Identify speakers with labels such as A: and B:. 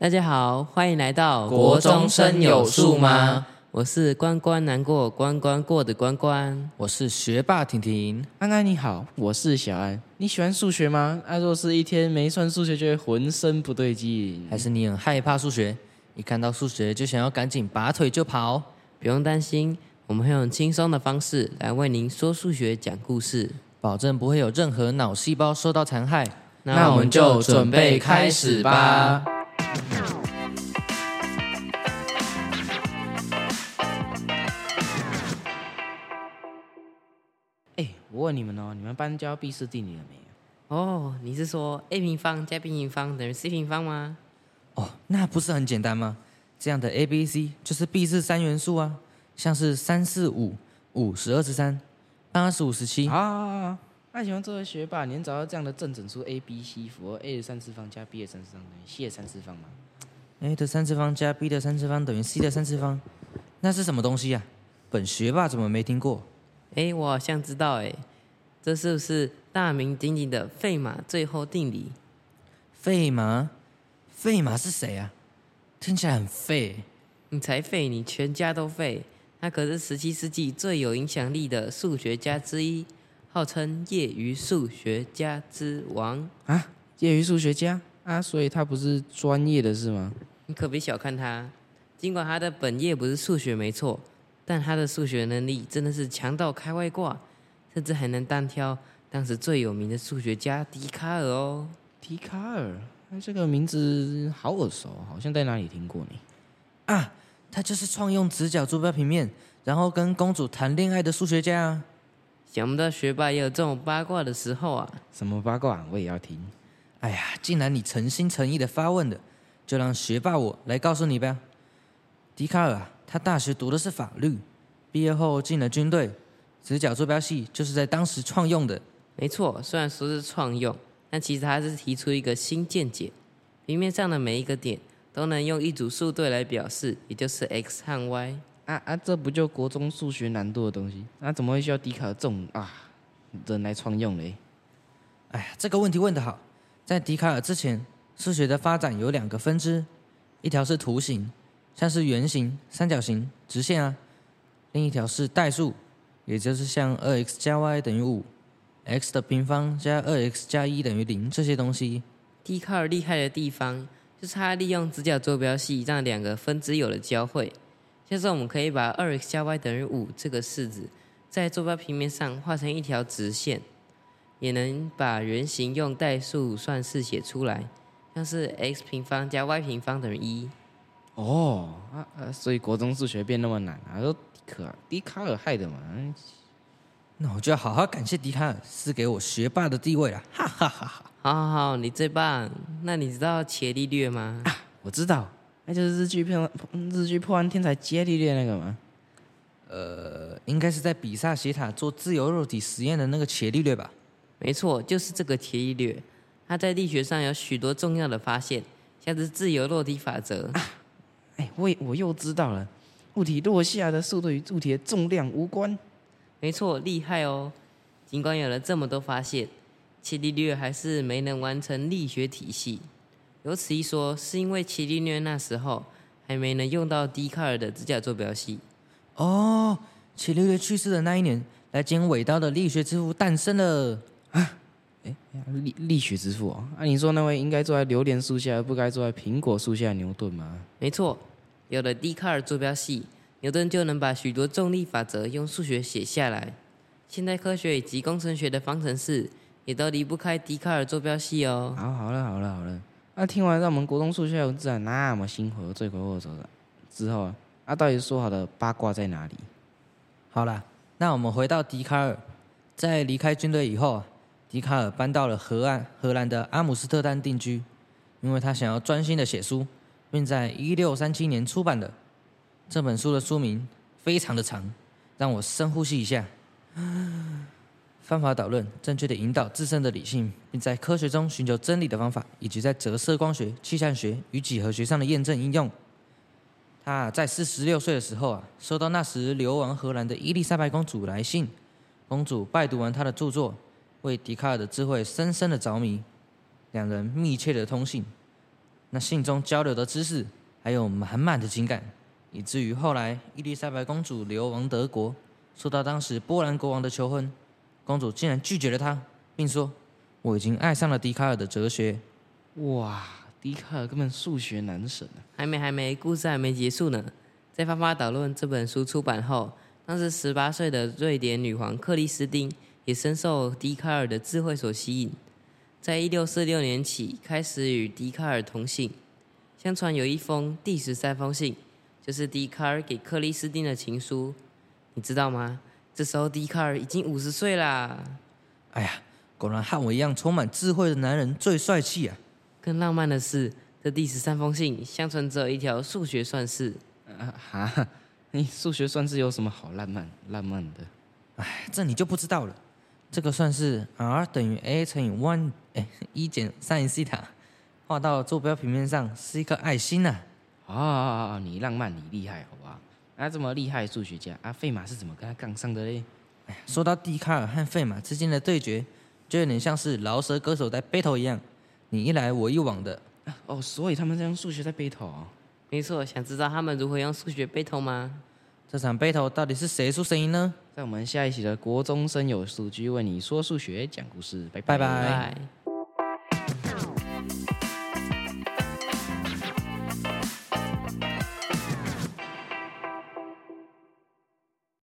A: 大家好，欢迎来到
B: 国中生有数吗？
A: 我是关关难过关关过的关关。
B: 我是学霸婷婷，
C: 安安你好，我是小安。你喜欢数学吗？啊，若是一天没算数学，就会浑身不对劲。
B: 还是你很害怕数学？一看到数学就想要赶紧拔腿就跑？
A: 不用担心，我们会用轻松的方式来为您说数学、讲故事，
B: 保证不会有任何脑细胞受到残害。
C: 那我们就准备开始吧。哎，我问你们哦，你们班教毕氏定理了没有？
A: 哦，你是说 a 平方加 b 平方等于 c 平方吗？
B: 哦，那不是很简单吗？这样的 a、b、c 就是毕氏三元素啊，像是三四五五十二十三，八十五十七。
C: 啊，那请问这位学霸，你能找到这样的正整数 a、b、c 符合 a 的三次方加 b 的三次方等于 c 的三次方吗
B: ？a 的三次方加 b 的三次方等于 c 的三次方，那是什么东西呀、本学霸怎么没听过？
A: 哎，我好像知道哎，这是不是大名鼎鼎的费马最后定理？
B: 费马？费马是谁啊？听起来很废。
A: 你才废，你全家都废。他可是十七世纪最有影响力的数学家之一，号称业余数学家之王。
C: 啊，业余数学家啊，所以他不是专业的是吗？
A: 你可别小看他，尽管他的本业不是数学没错，但他的数学能力真的是强到开外挂，甚至还能单挑当时最有名的数学家笛卡尔哦。
C: 笛卡尔，那这个名字好耳熟，好像在哪里听过呢？
B: 啊，他就是创用直角坐标平面，然后跟公主谈恋爱的数学家啊。
A: 想不到学霸也有这种八卦的时候啊！
C: 什么八卦我也要听。
B: 哎呀，既然你诚心诚意的发问的，就让学霸我来告诉你吧。笛卡尔啊，他大学读的是法律，毕业后进了军队，直角坐标系就是在当时创用的。
A: 没错，虽然说是创用，但其实他是提出一个新见解：平面上的每一个点都能用一组数对来表示，也就是 x 和 y。
C: 啊啊，这不就国中数学难度的东西？那、怎么会需要笛卡尔这种啊人来创用嘞？
B: 哎呀，这个问题问得好。在笛卡尔之前，数学的发展有两个分支，一条是图形，像是圆形、三角形、直线啊；另一条是代数，也就是像二 x 加 y 等于五，x 的平方加二 x 加一等于零这些东西。
A: 笛卡尔厉害的地方，就是他利用直角坐标系让两个分支有了交汇。像是我们可以把二 x 加 y 等于五这个式子，在坐标平面上画成一条直线，也能把圆形用代数算式写出来，像是 x 平方加 y 平方等于一。
C: 哦啊啊，所以国中数学变那么难啊，都笛卡笛卡尔害的嘛。嗯
B: 那我就要好好感谢笛卡尔赐给我学霸的地位了，哈哈哈哈！
A: 好好好，你最棒。那你知道伽利略吗？
C: 啊我知道，那就是日剧破日剧破案天才伽利略那个嘛。
B: 呃，应该是在比萨斜塔做自由落体实验的那个伽利略吧？
A: 没错，就是这个伽利略。他在力学上有许多重要的发现，像是自由落体法则。
C: 哎，我我又知道了，物体落下的速度与物体的重量无关。
A: 没错，厉害哦！尽管有了这么多发现，伽利略还是没能完成力学体系。有此一说，是因为伽利略那时候还没能用到笛卡尔的直角坐标系。
B: 哦，伽利略去世的那一年，来捡尾刀的力学之父诞生了啊！哎。
C: 力力学之父哦，啊，你说那位应该坐在榴莲树下，而不该坐在苹果树下的牛顿吗？
A: 没错，有了笛卡尔坐标系，牛顿就能把许多重力法则用数学写下来。现代科学以及工程学的方程式也都离不开笛卡尔坐标系哦。
C: 好，好了，好了，好了。那、听完让我们国中数学有自然那么辛苦的、罪魁祸首的之后，啊，到底说好的八卦在哪里？
B: 好啦，那我们回到笛卡尔，在离开军队以后啊，笛卡尔搬到了河岸荷兰的阿姆斯特丹定居，因为他想要专心的写书，并在一六三七年出版的这本书的书名非常的长，让我深呼吸一下。方法导论，正确的引导自身的理性，并在科学中寻求真理的方法，以及在折射光学、气象学与几何学上的验证应用。他在四十六岁的时候啊，收到那时流亡荷兰的伊丽莎白公主来信，公主拜读完他的著作，为笛卡尔的智慧深深的着迷，两人密切的通信。那信中交流的知识还有满满的情感，以至于后来伊丽莎白公主流亡德国，受到当时波兰国王的求婚，公主竟然拒绝了他，并说：“我已经爱上了笛卡尔的哲学。
C: 哇，笛卡尔根本数学男神啊！
A: 还没还没，故事还没结束呢。在《发发导论》这本书出版后，当时十八岁的瑞典女皇克里斯汀也深受笛卡尔的智慧所吸引，在一六四六年起开始与笛卡尔同姓。相传有一封第十三封信，就是笛卡尔给克里斯汀的情书，你知道吗？这时候笛卡尔已经五十岁啦。
B: 哎呀，果然和我一样充满智慧的男人最帅气啊！
A: 更浪漫的是，这第十三封信相传只有一条数学算式。
C: 啊哈，你数学算式有什么好浪漫浪漫的？
B: 哎，这你就不知道了。这个算式 r 等于 a 乘以 one，哎，一减 sin 西塔，画到坐标平面上是一颗爱心呐、啊
C: 啊，你浪漫，你厉害，好不好？啊，这么厉害的数学家，啊，费马是怎么跟他杠上的嘞？
B: 说到笛卡尔和费马之间的对决，就有点像是饶舌歌手在 battle 一样，你一来我一往的。
C: 哦，所以他们在用数学在 battle 哦。
A: 没错，想知道他们如何用数学背头吗？
B: 这场 battle 到底是谁输谁赢呢？
C: 在我们下一期的国中生有数据为你说数学讲故事，拜
B: 拜拜
A: 拜。